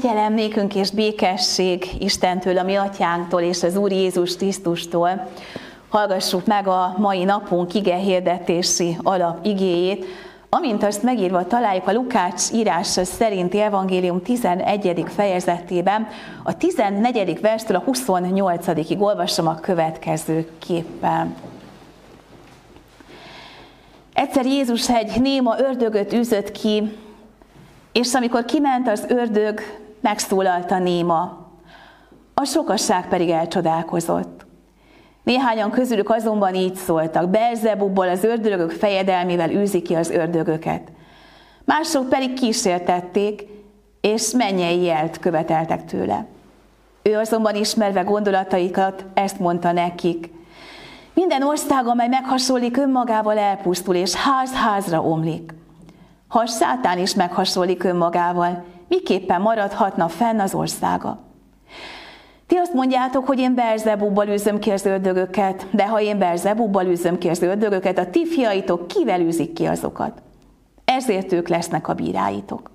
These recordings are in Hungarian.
Kegyelem nékünk és békesség Istentől, a mi atyánktól és az Úr Jézus Krisztustól. Hallgassuk meg a mai napunk ige hirdetési alap igéjét, amint azt megírva találjuk a Lukács írása szerinti evangélium 11. fejezetében, a 14. verstől a 28-ig olvasom a következő képpen. Egyszer Jézus egy néma ördögöt üzött ki, és amikor kiment az ördög, megszólalta néma. A sokasság pedig elcsodálkozott. Néhányan közülük azonban így szóltak, Belzebubból az ördögök fejedelmével űzi ki az ördögöket. Mások pedig kísértették, és mennyei jelt követeltek tőle. Ő azonban ismerve gondolataikat, ezt mondta nekik. Minden ország, amely meghasonlik önmagával elpusztul, és ház-házra omlik. Ha a sátán is meghasonlik önmagával, miképpen maradhatna fenn az országa? Ti azt mondjátok, hogy én Berzebúbbal űzöm ki az ördögöket, de ha én Berzebúbbal űzöm ki az ördögöket, a ti fiaitok kivel űzik ki azokat? Ezért ők lesznek a bíráitok.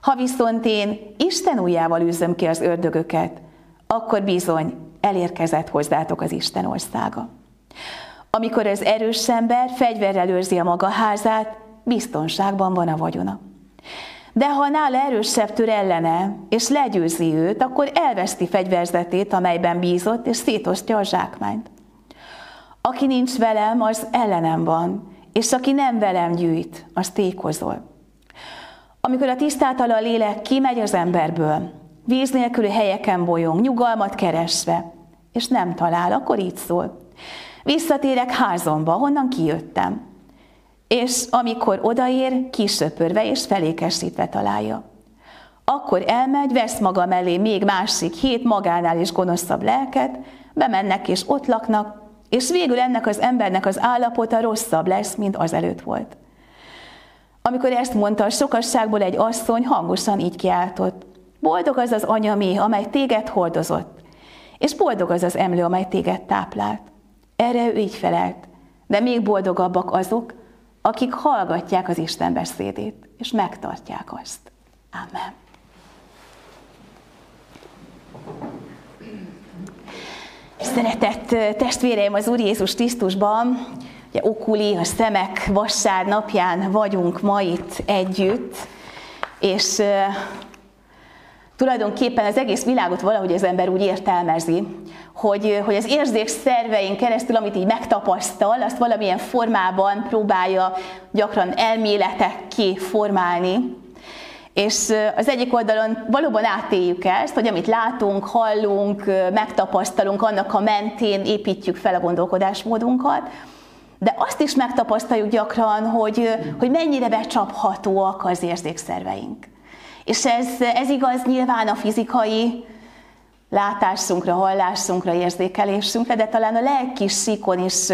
Ha viszont én Isten ujjával űzöm ki az ördögöket, akkor bizony elérkezett hozzátok az Isten országa. Amikor az erős ember fegyverrel őrzi a maga házát, biztonságban van a vagyona. De ha nála erősebb tör ellene, és legyőzi őt, akkor elveszti fegyverzetét, amelyben bízott, és szétosztja a zsákmányt. Aki nincs velem, az ellenem van, és aki nem velem gyűjt, az tékozol. Amikor a tisztátala a lélek kimegy az emberből, víz nélküli helyeken bolyong, nyugalmat keresve, és nem talál, akkor így szól. Visszatérek házomba, honnan kijöttem és amikor odaér, kisöpörve és felékesítve találja. Akkor elmegy, vesz maga mellé még másik hét magánál is gonoszabb lelket, bemennek és ott laknak, és végül ennek az embernek az állapota rosszabb lesz, mint az előtt volt. Amikor ezt mondta, a sokasságból egy asszony hangosan így kiáltott. Boldog az az anyami, amely téged hordozott, és boldog az az emlő, amely téged táplált. Erre ő így felelt. De még boldogabbak azok, akik hallgatják az Isten beszédét, és megtartják azt. Amen. Szeretett testvéreim az Úr Jézus Krisztusban, ugye okuli, a szemek vasár napján vagyunk ma itt együtt, és tulajdonképpen az egész világot valahogy az ember úgy értelmezi, hogy, hogy az érzékszerveink keresztül, amit így megtapasztal, azt valamilyen formában próbálja gyakran elméletekké formálni. És az egyik oldalon valóban átéljük ezt, hogy amit látunk, hallunk, megtapasztalunk, annak a mentén építjük fel a gondolkodásmódunkat, de azt is megtapasztaljuk gyakran, hogy, hogy mennyire becsaphatóak az érzékszerveink. És ez, ez igaz nyilván a fizikai látásunkra, hallásunkra, érzékelésünkre, de talán a lelki síkon is,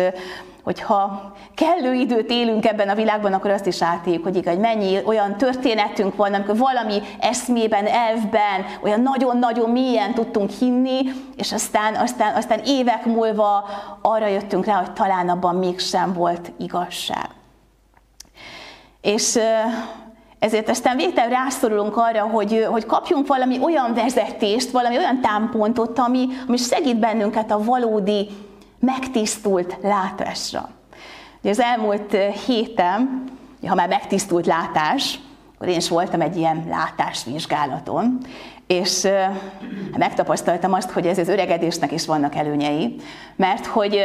hogyha kellő időt élünk ebben a világban, akkor azt is átéljük, hogy igaz, mennyi olyan történetünk van, amikor valami eszmében, elvben, olyan nagyon-nagyon mélyen tudtunk hinni, és aztán, aztán, aztán évek múlva arra jöttünk rá, hogy talán abban mégsem volt igazság. És ezért aztán végtelen rászorulunk arra, hogy, hogy kapjunk valami olyan vezetést, valami olyan támpontot, ami, ami segít bennünket a valódi, megtisztult látásra. Ugye az elmúlt héten, ha már megtisztult látás, akkor én is voltam egy ilyen látásvizsgálaton, és megtapasztaltam azt, hogy ez az öregedésnek is vannak előnyei, mert hogy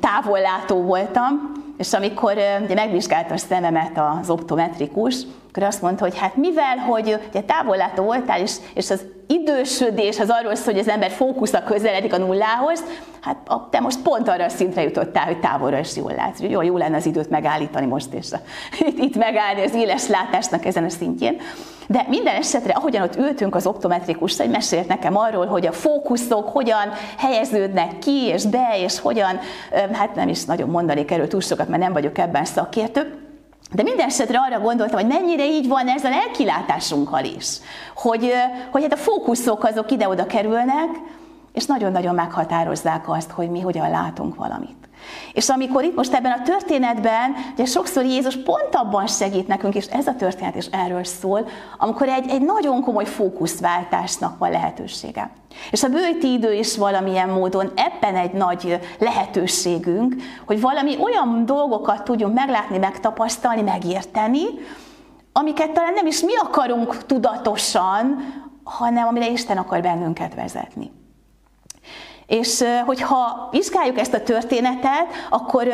távollátó voltam, és amikor ugye megvizsgálta a szememet az optometrikus, akkor azt mondta, hogy hát mivel, hogy ugye távollátó voltál, és, és az idősödés az arról szól, hogy az ember fókusza közeledik a nullához, hát a, te most pont arra a szintre jutottál, hogy távolra is jól látsz. Jó, jó lenne az időt megállítani most, és itt, itt megállni az éles látásnak ezen a szintjén. De minden esetre, ahogyan ott ültünk az optometrikus, hogy mesélt nekem arról, hogy a fókuszok hogyan helyeződnek ki és be, és hogyan, hát nem is nagyon mondanék erről túl sokat, mert nem vagyok ebben szakértő, de minden esetre arra gondoltam, hogy mennyire így van ez a lelkilátásunkkal is. Hogy, hogy hát a fókuszok azok ide-oda kerülnek, és nagyon-nagyon meghatározzák azt, hogy mi hogyan látunk valamit. És amikor itt most ebben a történetben, ugye sokszor Jézus pont abban segít nekünk, és ez a történet is erről szól, amikor egy, egy nagyon komoly fókuszváltásnak van lehetősége. És a bőti idő is valamilyen módon ebben egy nagy lehetőségünk, hogy valami olyan dolgokat tudjunk meglátni, megtapasztalni, megérteni, amiket talán nem is mi akarunk tudatosan, hanem amire Isten akar bennünket vezetni. És hogyha vizsgáljuk ezt a történetet, akkor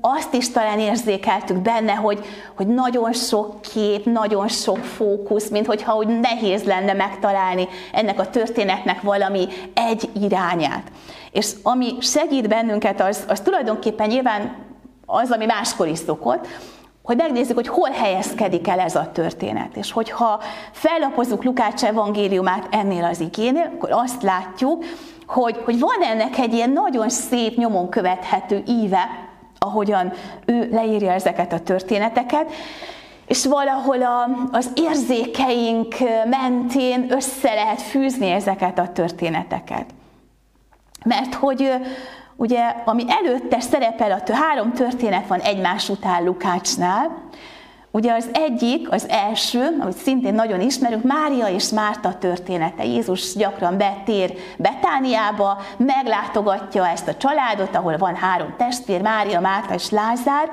azt is talán érzékeltük benne, hogy, hogy nagyon sok kép, nagyon sok fókusz, mint hogyha úgy nehéz lenne megtalálni ennek a történetnek valami egy irányát. És ami segít bennünket, az, az tulajdonképpen nyilván az, ami máskor is szokott, hogy megnézzük, hogy hol helyezkedik el ez a történet. És hogyha fellapozunk Lukács evangéliumát ennél az igénél, akkor azt látjuk, hogy, hogy van ennek egy ilyen nagyon szép, nyomon követhető íve, ahogyan ő leírja ezeket a történeteket, és valahol a, az érzékeink mentén össze lehet fűzni ezeket a történeteket. Mert hogy ugye, ami előtte szerepel, a három történet van egymás után Lukácsnál, Ugye az egyik, az első, amit szintén nagyon ismerünk, Mária és Márta története. Jézus gyakran betér Betániába, meglátogatja ezt a családot, ahol van három testvér, Mária, Márta és Lázár,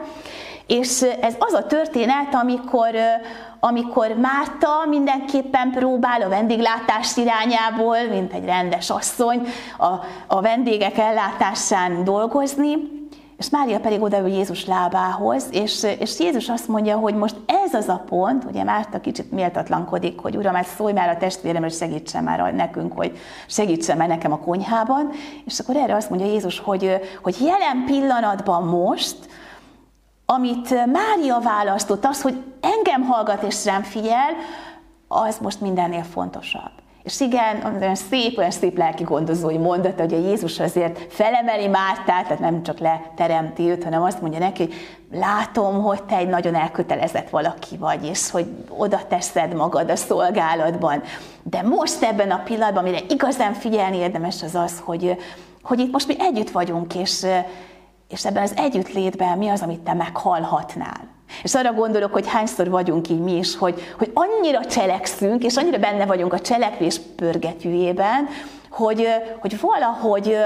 és ez az a történet, amikor, amikor Márta mindenképpen próbál a vendéglátás irányából, mint egy rendes asszony, a, a vendégek ellátásán dolgozni, és Mária pedig odaül Jézus lábához, és, és Jézus azt mondja, hogy most ez az a pont, ugye Márta kicsit méltatlankodik, hogy Uram, ezt szólj már a testvérem, hogy segítsen már nekünk, hogy segítsen már nekem a konyhában, és akkor erre azt mondja Jézus, hogy, hogy jelen pillanatban most, amit Mária választott, az, hogy engem hallgat és rám figyel, az most mindennél fontosabb. És igen, olyan szép, olyan szép lelki gondozói mondat, hogy a Jézus azért felemeli Mártát, tehát nem csak leteremti őt, hanem azt mondja neki, hogy látom, hogy te egy nagyon elkötelezett valaki vagy, és hogy oda teszed magad a szolgálatban. De most ebben a pillanatban, amire igazán figyelni érdemes az az, hogy, hogy itt most mi együtt vagyunk, és, és ebben az együttlétben mi az, amit te meghallhatnál. És arra gondolok, hogy hányszor vagyunk így mi is, hogy, hogy annyira cselekszünk, és annyira benne vagyunk a cselekvés pörgetőjében, hogy, hogy valahogy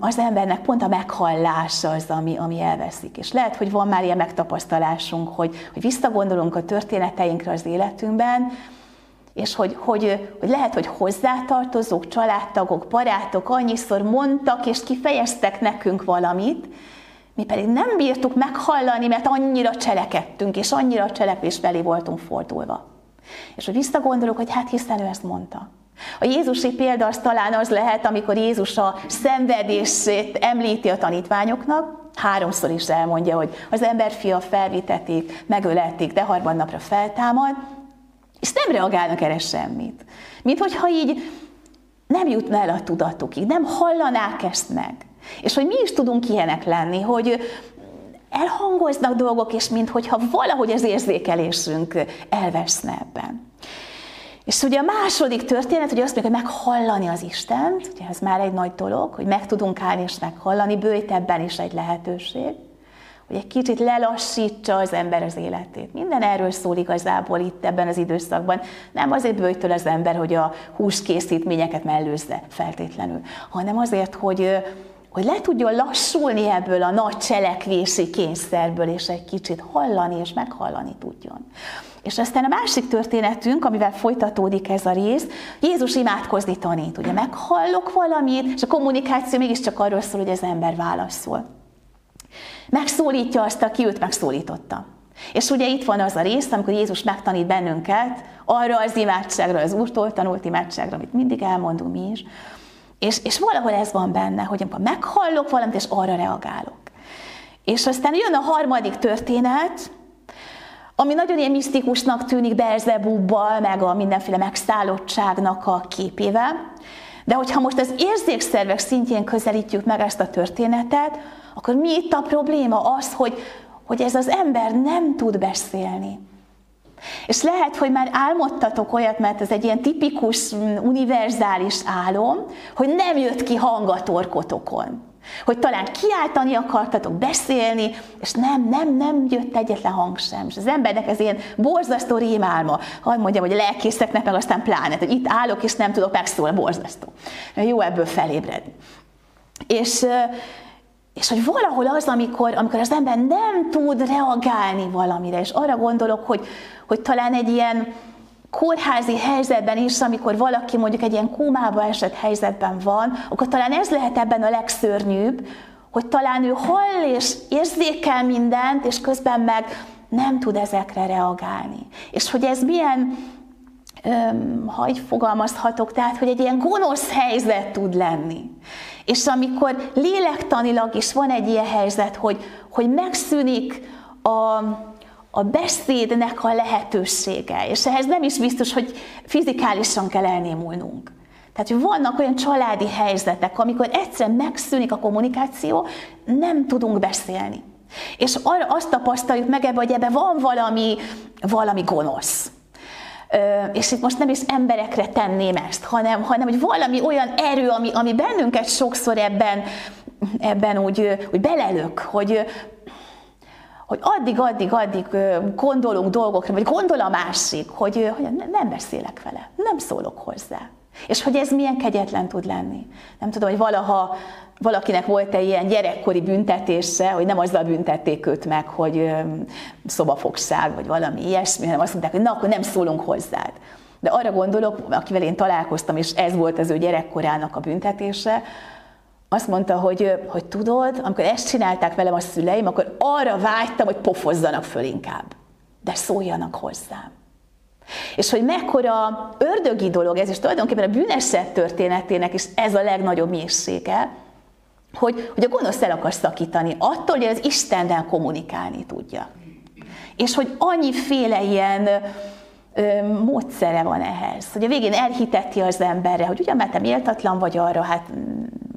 az embernek pont a meghallás az, ami, ami elveszik. És lehet, hogy van már ilyen megtapasztalásunk, hogy, hogy visszagondolunk a történeteinkre az életünkben, és hogy, hogy, hogy lehet, hogy hozzátartozók, családtagok, barátok annyiszor mondtak és kifejeztek nekünk valamit, mi pedig nem bírtuk meghallani, mert annyira cselekedtünk, és annyira cselekvés felé voltunk fordulva. És hogy visszagondolok, hogy hát hiszen ő ezt mondta. A Jézusi példa az talán az lehet, amikor Jézus a szenvedését említi a tanítványoknak, háromszor is elmondja, hogy az emberfia felvitetik, megölették, de harmadnapra feltámad, és nem reagálnak erre semmit. Mint hogyha így nem jutna el a tudatukig, nem hallanák ezt meg. És hogy mi is tudunk ilyenek lenni, hogy elhangoznak dolgok, és minthogyha valahogy az érzékelésünk elveszne ebben. És ugye a második történet, hogy azt mondjuk, hogy meghallani az Istent, ugye ez már egy nagy dolog, hogy meg tudunk állni és meghallani, bőjt ebben is egy lehetőség, hogy egy kicsit lelassítsa az ember az életét. Minden erről szól igazából itt ebben az időszakban. Nem azért bőjtől az ember, hogy a húskészítményeket mellőzze feltétlenül, hanem azért, hogy, hogy le tudjon lassulni ebből a nagy cselekvési kényszerből, és egy kicsit hallani és meghallani tudjon. És aztán a másik történetünk, amivel folytatódik ez a rész, Jézus imádkozni tanít. Ugye meghallok valamit, és a kommunikáció mégiscsak arról szól, hogy az ember válaszol. Megszólítja azt, aki őt megszólította. És ugye itt van az a rész, amikor Jézus megtanít bennünket arra az imádságra, az Úrtól tanult imádságra, amit mindig elmondunk mi is, és, és valahol ez van benne, hogy amikor meghallok valamit, és arra reagálok. És aztán jön a harmadik történet, ami nagyon ilyen misztikusnak tűnik Belzebubbal, meg a mindenféle megszállottságnak a képével. De hogyha most az érzékszervek szintjén közelítjük meg ezt a történetet, akkor mi itt a probléma? Az, hogy, hogy ez az ember nem tud beszélni. És lehet, hogy már álmodtatok olyat, mert ez egy ilyen tipikus, univerzális álom, hogy nem jött ki hang a torkotokon. Hogy talán kiáltani akartatok, beszélni, és nem, nem, nem jött egyetlen hang sem. És az embernek ez ilyen borzasztó rémálma. Hadd mondjam, hogy a lelkészeknek meg aztán pláne, hogy itt állok, és nem tudok megszólni, borzasztó. Jó ebből felébredni. És, és hogy valahol az, amikor, amikor az ember nem tud reagálni valamire, és arra gondolok, hogy, hogy talán egy ilyen kórházi helyzetben is, amikor valaki mondjuk egy ilyen kómába esett helyzetben van, akkor talán ez lehet ebben a legszörnyűbb, hogy talán ő hall és érzékel mindent, és közben meg nem tud ezekre reagálni. És hogy ez milyen, öm, ha így fogalmazhatok, tehát, hogy egy ilyen gonosz helyzet tud lenni. És amikor lélektanilag is van egy ilyen helyzet, hogy, hogy megszűnik a, a beszédnek a lehetősége, és ehhez nem is biztos, hogy fizikálisan kell elnémulnunk. Tehát, hogy vannak olyan családi helyzetek, amikor egyszerűen megszűnik a kommunikáció, nem tudunk beszélni. És azt tapasztaljuk meg ebbe, hogy ebbe van valami, valami gonosz. És itt most nem is emberekre tenném ezt, hanem, hanem hogy valami olyan erő, ami, ami bennünket sokszor ebben, ebben úgy, úgy belelök, hogy, hogy addig, addig, addig gondolunk dolgokra, vagy gondol a másik, hogy, hogy nem beszélek vele, nem szólok hozzá. És hogy ez milyen kegyetlen tud lenni. Nem tudom, hogy valaha valakinek volt-e ilyen gyerekkori büntetése, hogy nem azzal büntették őt meg, hogy szobafogság, vagy valami ilyesmi, hanem azt mondták, hogy na, akkor nem szólunk hozzád. De arra gondolok, akivel én találkoztam, és ez volt az ő gyerekkorának a büntetése, azt mondta, hogy, hogy tudod, amikor ezt csinálták velem a szüleim, akkor arra vágytam, hogy pofozzanak föl inkább. De szóljanak hozzám. És hogy mekkora ördögi dolog ez, és tulajdonképpen a bűneset történetének is ez a legnagyobb mélysége, hogy, hogy a gonosz el akar szakítani attól, hogy az Istennel kommunikálni tudja. És hogy annyiféle ilyen ö, módszere van ehhez, hogy a végén elhiteti az emberre, hogy ugyan mert te méltatlan vagy arra, hát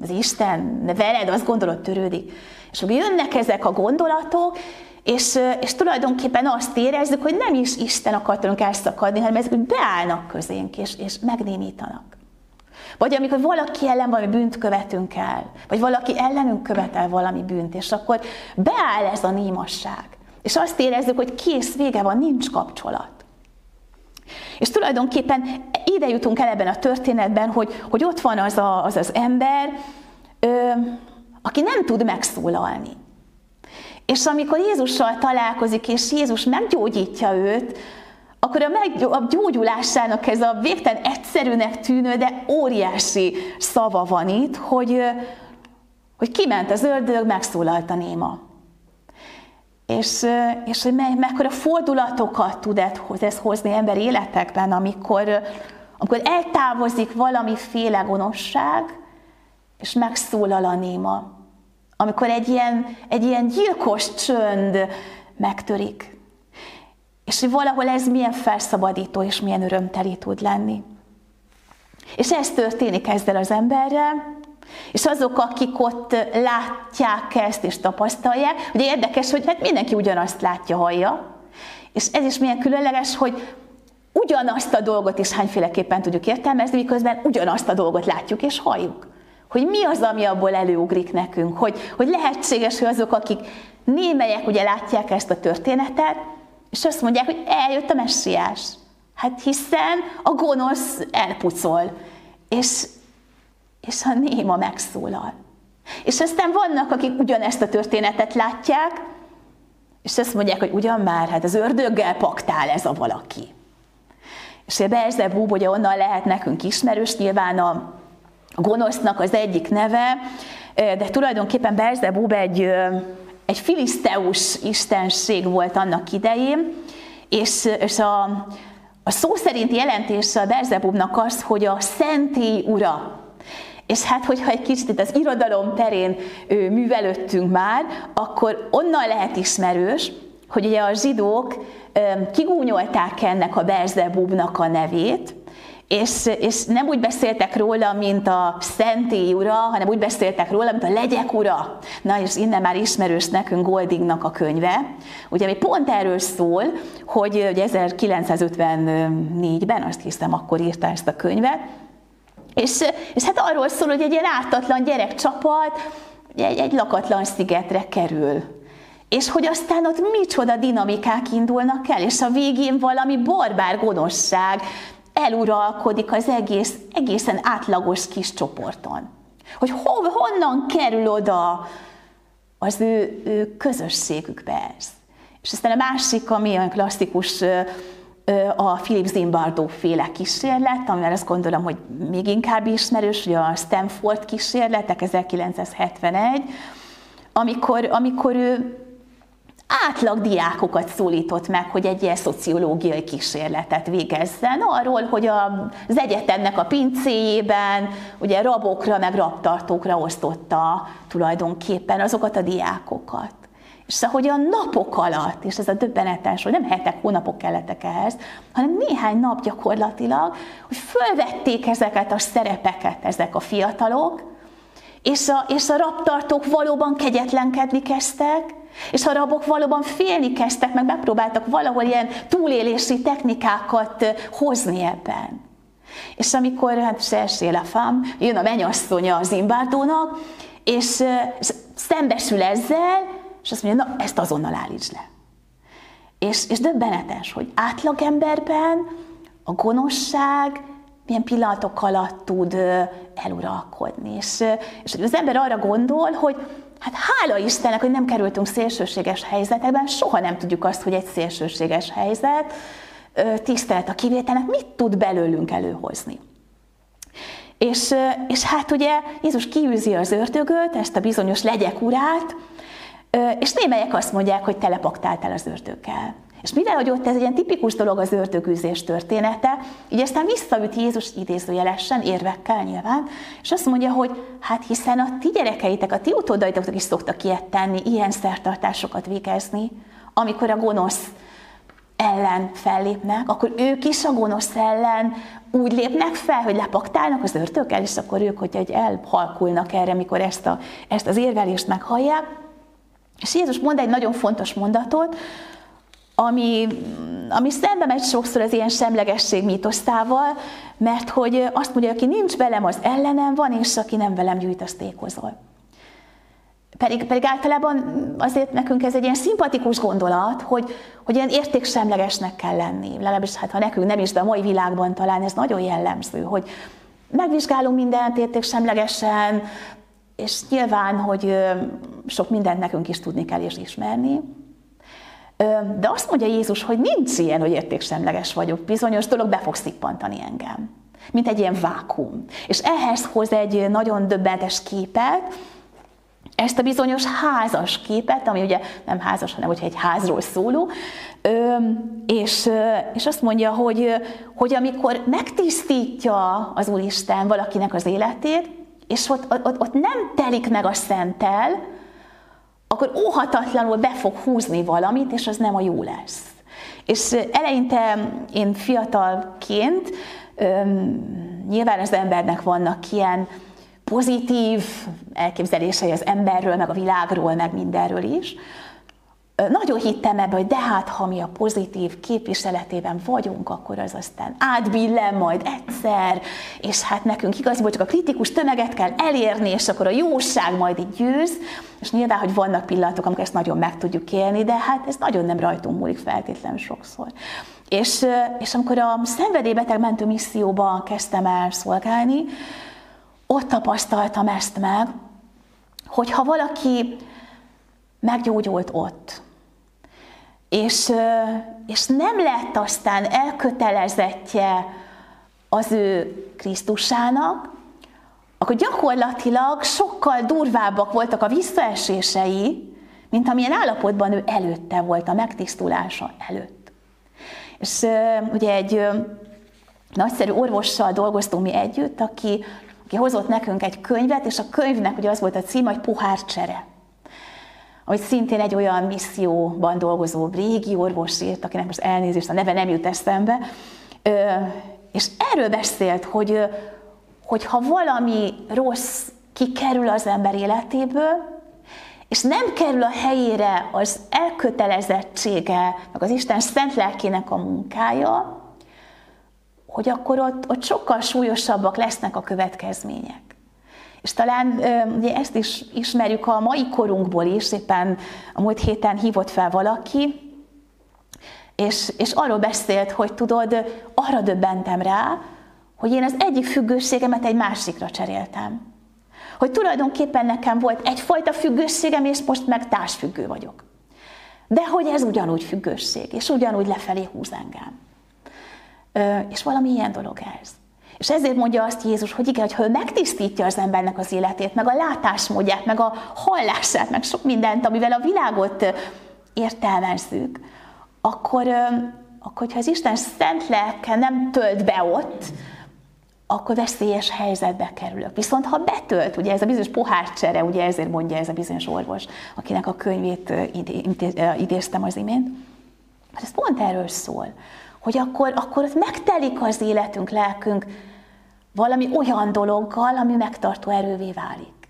az Isten veled, azt gondolod törődik. És hogy jönnek ezek a gondolatok, és, és tulajdonképpen azt érezzük, hogy nem is Isten akar tőlünk elszakadni, hanem ezek beállnak közénk, és, és megnémítanak. Vagy amikor valaki ellen valami bűnt követünk el, vagy valaki ellenünk követel valami bűnt, és akkor beáll ez a némasság. És azt érezzük, hogy kész, vége van, nincs kapcsolat. És tulajdonképpen ide jutunk el ebben a történetben, hogy, hogy ott van az a, az, az ember, ö, aki nem tud megszólalni. És amikor Jézussal találkozik, és Jézus meggyógyítja őt, akkor a, meg, a gyógyulásának ez a végtelen egyszerűnek tűnő, de óriási szava van itt, hogy, hogy kiment az ördög, megszólalt a néma. És, és hogy me, mekkora fordulatokat tud ez hozni ember életekben, amikor, amikor eltávozik valamiféle gonoszság, és megszólal a néma. Amikor egy ilyen, egy ilyen gyilkos csönd megtörik. És hogy valahol ez milyen felszabadító és milyen örömteli tud lenni. És ez történik ezzel az emberrel, és azok, akik ott látják ezt és tapasztalják, ugye érdekes, hogy hát mindenki ugyanazt látja, hallja, és ez is milyen különleges, hogy ugyanazt a dolgot is hányféleképpen tudjuk értelmezni, miközben ugyanazt a dolgot látjuk és halljuk. Hogy mi az, ami abból előugrik nekünk, hogy, hogy lehetséges, hogy azok, akik némelyek ugye látják ezt a történetet, és azt mondják, hogy eljött a messiás. Hát hiszen a gonosz elpucol, és, és a néma megszólal. És aztán vannak, akik ugyanezt a történetet látják, és azt mondják, hogy ugyan már, hát az ördöggel paktál ez a valaki. És a Berzebub, ugye onnan lehet nekünk ismerős, nyilván a gonosznak az egyik neve, de tulajdonképpen Berzebub egy, egy filiszteus istenség volt annak idején, és, és a, a szó szerinti jelentése a Berzebubnak az, hogy a szentély ura. És hát, hogyha egy kicsit itt az irodalom terén művelődtünk már, akkor onnan lehet ismerős, hogy ugye a zsidók kigúnyolták ennek a Berzebubnak a nevét, és, és nem úgy beszéltek róla, mint a szentély ura, hanem úgy beszéltek róla, mint a legyek ura. Na, és innen már ismerős nekünk Goldingnak a könyve, ugye, ami pont erről szól, hogy ugye 1954-ben, azt hiszem, akkor írta ezt a könyvet, és, és hát arról szól, hogy egy ilyen ártatlan gyerekcsapat egy, egy lakatlan szigetre kerül, és hogy aztán ott micsoda dinamikák indulnak el, és a végén valami barbár gonoszság eluralkodik az egész, egészen átlagos kis csoporton. Hogy hov, honnan kerül oda az ő, ő közösségükbe ez. És aztán a másik, ami olyan klasszikus, a Philip Zimbardo féle kísérlet, amivel azt gondolom, hogy még inkább ismerős, a Stanford kísérletek 1971, amikor, amikor ő átlag diákokat szólított meg, hogy egy ilyen szociológiai kísérletet végezzen arról, hogy az egyetemnek a pincéjében ugye rabokra, meg rabtartókra osztotta tulajdonképpen azokat a diákokat. És ahogy a napok alatt, és ez a döbbenetes, hogy nem hetek, hónapok kellettek ehhez, hanem néhány nap gyakorlatilag, hogy fölvették ezeket a szerepeket ezek a fiatalok, és a, és a rabtartók valóban kegyetlenkedni kezdtek, és a rabok valóban félni kezdtek, meg megpróbáltak valahol ilyen túlélési technikákat hozni ebben. És amikor hát Sersél a fám, jön a mennyasszonya az imbárdónak, és, és szembesül ezzel, és azt mondja, na ezt azonnal állíts le. És, és döbbenetes, hogy átlagemberben a gonoszság milyen pillanatok alatt tud eluralkodni. És, és az ember arra gondol, hogy Hát hála Istennek, hogy nem kerültünk szélsőséges helyzetekben, soha nem tudjuk azt, hogy egy szélsőséges helyzet, tisztelet a kivételnek, mit tud belőlünk előhozni. És, és hát ugye Jézus kiűzi az ördögöt, ezt a bizonyos legyek urát, és némelyek azt mondják, hogy telepaktáltál az ördöggel. És mivel, hogy ott ez egy ilyen tipikus dolog az ördögűzés története, így aztán visszaüt Jézus idézőjelesen, érvekkel nyilván, és azt mondja, hogy hát hiszen a ti gyerekeitek, a ti utódaitoknak is szoktak ilyet tenni, ilyen szertartásokat végezni, amikor a gonosz ellen fellépnek, akkor ők is a gonosz ellen úgy lépnek fel, hogy lepaktálnak az ördöggel, és akkor ők, hogy elhalkulnak erre, mikor ezt, a, ezt az érvelést meghallják. És Jézus mond egy nagyon fontos mondatot, ami, ami szembe megy sokszor az ilyen semlegesség mítosztával, mert hogy azt mondja, aki nincs velem, az ellenem van, és aki nem velem gyűjt, azt tékozol. Pedig, pedig általában azért nekünk ez egy ilyen szimpatikus gondolat, hogy, hogy ilyen értéksemlegesnek kell lenni. Legalábbis hát ha nekünk nem is, de a mai világban talán ez nagyon jellemző, hogy megvizsgálunk mindent értéksemlegesen, és nyilván, hogy sok mindent nekünk is tudni kell és ismerni, de azt mondja Jézus, hogy nincs ilyen, hogy értéksemleges vagyok. Bizonyos dolog be fog szippantani engem. Mint egy ilyen vákum. És ehhez hoz egy nagyon döbbentes képet, ezt a bizonyos házas képet, ami ugye nem házas, hanem hogyha egy házról szóló, és, és azt mondja, hogy, hogy amikor megtisztítja az Úristen valakinek az életét, és ott, ott, ott nem telik meg a szentel, akkor óhatatlanul be fog húzni valamit, és az nem a jó lesz. És eleinte én fiatalként, nyilván az embernek vannak ilyen pozitív elképzelései az emberről, meg a világról, meg mindenről is, nagyon hittem ebbe, hogy de hát, ha mi a pozitív képviseletében vagyunk, akkor az aztán átbillen majd egyszer, és hát nekünk igazából csak a kritikus tömeget kell elérni, és akkor a jóság majd így győz, és nyilván, hogy vannak pillanatok, amikor ezt nagyon meg tudjuk élni, de hát ez nagyon nem rajtunk múlik feltétlenül sokszor. És, és amikor a szenvedélybeteg mentő misszióban kezdtem el szolgálni, ott tapasztaltam ezt meg, hogy ha valaki meggyógyult ott, és, és nem lett aztán elkötelezettje az ő Krisztusának, akkor gyakorlatilag sokkal durvábbak voltak a visszaesései, mint amilyen állapotban ő előtte volt, a megtisztulása előtt. És ugye egy nagyszerű orvossal dolgoztunk mi együtt, aki, aki hozott nekünk egy könyvet, és a könyvnek ugye az volt a cím, hogy pohárcsere hogy szintén egy olyan misszióban dolgozó régi orvos írt, akinek most elnézést, a neve nem jut eszembe, és erről beszélt, hogy, hogy ha valami rossz kikerül az ember életéből, és nem kerül a helyére az elkötelezettsége, meg az Isten szent lelkének a munkája, hogy akkor ott, ott sokkal súlyosabbak lesznek a következmények. És talán ugye ezt is ismerjük a mai korunkból is, éppen a múlt héten hívott fel valaki, és, és arról beszélt, hogy tudod, arra döbbentem rá, hogy én az egyik függőségemet egy másikra cseréltem. Hogy tulajdonképpen nekem volt egyfajta függőségem, és most meg társfüggő vagyok. De hogy ez ugyanúgy függőség, és ugyanúgy lefelé húz engem. És valami ilyen dolog ez. És ezért mondja azt Jézus, hogy igen, hogy ő megtisztítja az embernek az életét, meg a látásmódját, meg a hallását, meg sok mindent, amivel a világot értelmezzük, akkor, akkor hogyha az Isten szent lelke nem tölt be ott, akkor veszélyes helyzetbe kerülök. Viszont ha betölt, ugye ez a bizonyos pohárcsere, ugye ezért mondja ez a bizonyos orvos, akinek a könyvét idéztem az imént, hát ez pont erről szól, hogy akkor, akkor ott megtelik az életünk, lelkünk valami olyan dologgal, ami megtartó erővé válik.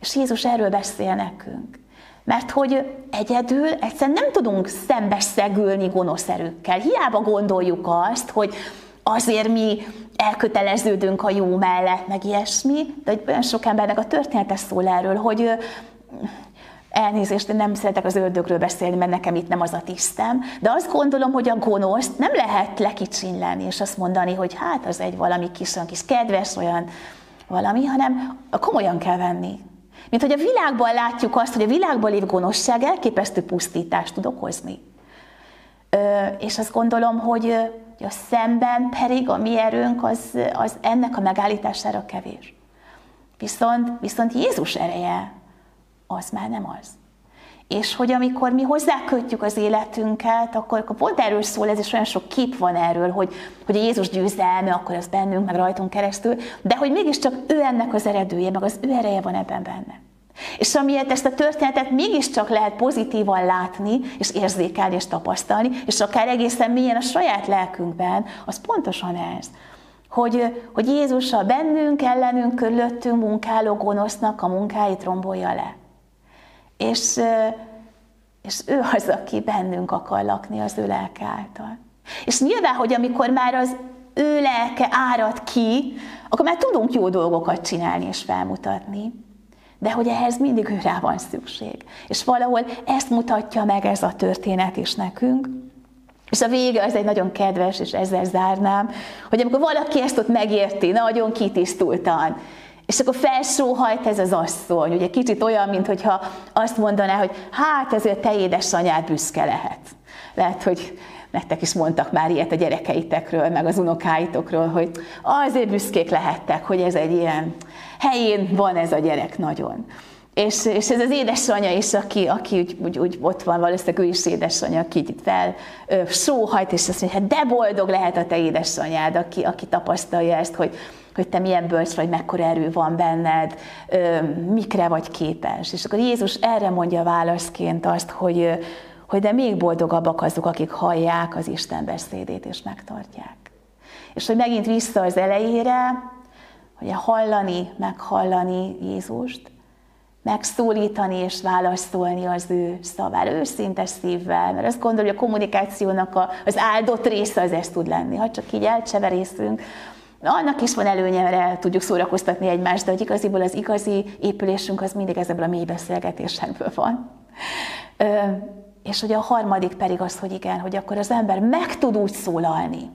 És Jézus erről beszél nekünk. Mert hogy egyedül egyszerűen nem tudunk szembeszegülni gonosz erőkkel. Hiába gondoljuk azt, hogy azért mi elköteleződünk a jó mellett, meg ilyesmi, de olyan sok embernek a története szól erről, hogy elnézést, nem szeretek az ördögről beszélni, mert nekem itt nem az a tisztem, de azt gondolom, hogy a gonoszt nem lehet lekicsinleni, és azt mondani, hogy hát az egy valami kis, olyan kis kedves, olyan valami, hanem komolyan kell venni. Mint hogy a világban látjuk azt, hogy a világban lévő gonoszság elképesztő pusztítást tud okozni. Ö, és azt gondolom, hogy a szemben pedig a mi erőnk az, az ennek a megállítására kevés. Viszont, viszont Jézus ereje az már nem az. És hogy amikor mi hozzákötjük az életünket, akkor, akkor pont erről szól, ez is olyan sok kép van erről, hogy, hogy a Jézus győzelme, akkor az bennünk, meg rajtunk keresztül, de hogy mégiscsak ő ennek az eredője, meg az ő ereje van ebben benne. És amiért ezt a történetet mégiscsak lehet pozitívan látni, és érzékelni, és tapasztalni, és akár egészen milyen a saját lelkünkben, az pontosan ez. Hogy, hogy Jézus a bennünk, ellenünk, körülöttünk munkáló gonosznak a munkáit rombolja le. És, és ő az, aki bennünk akar lakni az ő lelke által. És nyilván, hogy amikor már az ő lelke árad ki, akkor már tudunk jó dolgokat csinálni és felmutatni. De hogy ehhez mindig ő van szükség. És valahol ezt mutatja meg ez a történet is nekünk. És a vége az egy nagyon kedves, és ezzel zárnám, hogy amikor valaki ezt ott megérti, nagyon kitisztultan, és akkor felsóhajt ez az asszony, ugye kicsit olyan, mintha azt mondaná, hogy hát ezért te édesanyád büszke lehet. Lehet, hogy nektek is mondtak már ilyet a gyerekeitekről, meg az unokáitokról, hogy azért büszkék lehettek, hogy ez egy ilyen helyén van ez a gyerek nagyon. És, és ez az édesanyja is, aki, aki úgy, úgy, úgy ott van, valószínűleg ő is édesanyja, aki itt fel sóhajt, és azt mondja, hát de boldog lehet a te édesanyád, aki, aki tapasztalja ezt, hogy, hogy te milyen bölcs vagy, mekkora erő van benned, mikre vagy képes. És akkor Jézus erre mondja válaszként azt, hogy, hogy de még boldogabbak azok, akik hallják az Isten beszédét és megtartják. És hogy megint vissza az elejére, hogy hallani, meghallani Jézust, megszólítani és válaszolni az ő szavára, őszinte szívvel, mert azt gondolom, hogy a kommunikációnak az áldott része az ez tud lenni. Ha csak így elcseverészünk, annak is van előnye, mert tudjuk szórakoztatni egymást, de hogy igaziból az igazi épülésünk az mindig ezekből a mély beszélgetésekből van. Ö, és hogy a harmadik pedig az, hogy igen, hogy akkor az ember meg tud úgy szólalni,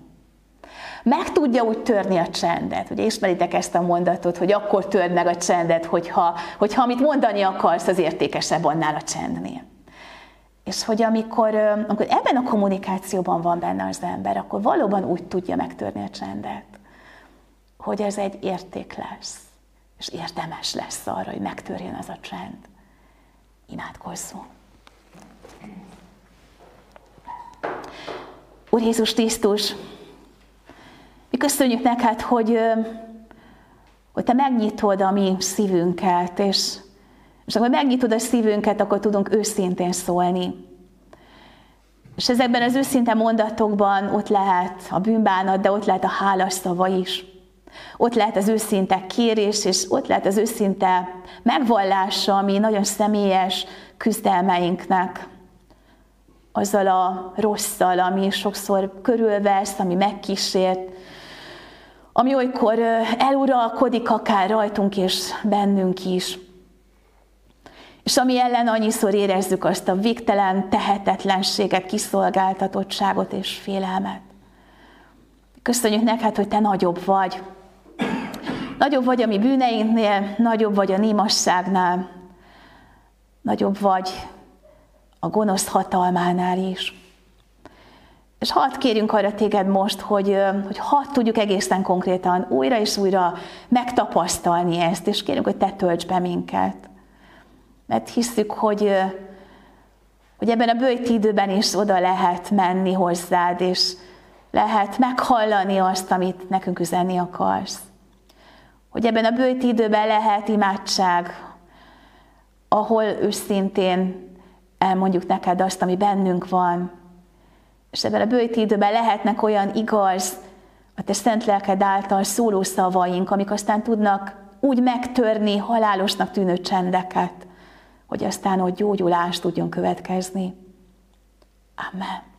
meg tudja úgy törni a csendet. Ugye ismeritek ezt a mondatot, hogy akkor törd meg a csendet, hogyha, hogyha amit mondani akarsz, az értékesebb annál a csendnél. És hogy amikor, amikor ebben a kommunikációban van benne az ember, akkor valóban úgy tudja megtörni a csendet, hogy ez egy érték lesz, és érdemes lesz arra, hogy megtörjön ez a csend. Imádkozzunk. Úr Jézus Krisztus, mi köszönjük neked, hogy, hogy te megnyitod a mi szívünket, és, és amikor megnyitod a szívünket, akkor tudunk őszintén szólni. És ezekben az őszinte mondatokban ott lehet a bűnbánat, de ott lehet a hálás szava is. Ott lehet az őszinte kérés, és ott lehet az őszinte megvallása, ami nagyon személyes küzdelmeinknek, azzal a rosszal, ami sokszor körülvesz, ami megkísért, ami olykor eluralkodik akár rajtunk és bennünk is. És ami ellen annyiszor érezzük azt a végtelen tehetetlenséget, kiszolgáltatottságot és félelmet. Köszönjük neked, hogy te nagyobb vagy. Nagyobb vagy a mi bűneinknél, nagyobb vagy a némasságnál, nagyobb vagy a gonosz hatalmánál is. És hadd kérjünk arra téged most, hogy, hogy hadd tudjuk egészen konkrétan újra és újra megtapasztalni ezt, és kérjünk, hogy te tölts be minket. Mert hiszük, hogy, hogy ebben a bőjti időben is oda lehet menni hozzád, és lehet meghallani azt, amit nekünk üzenni akarsz. Hogy ebben a bőjti időben lehet imádság, ahol őszintén elmondjuk neked azt, ami bennünk van, és ebben a bőjti időben lehetnek olyan igaz, a te szent lelked által szóló szavaink, amik aztán tudnak úgy megtörni halálosnak tűnő csendeket, hogy aztán ott gyógyulás tudjon következni. Amen.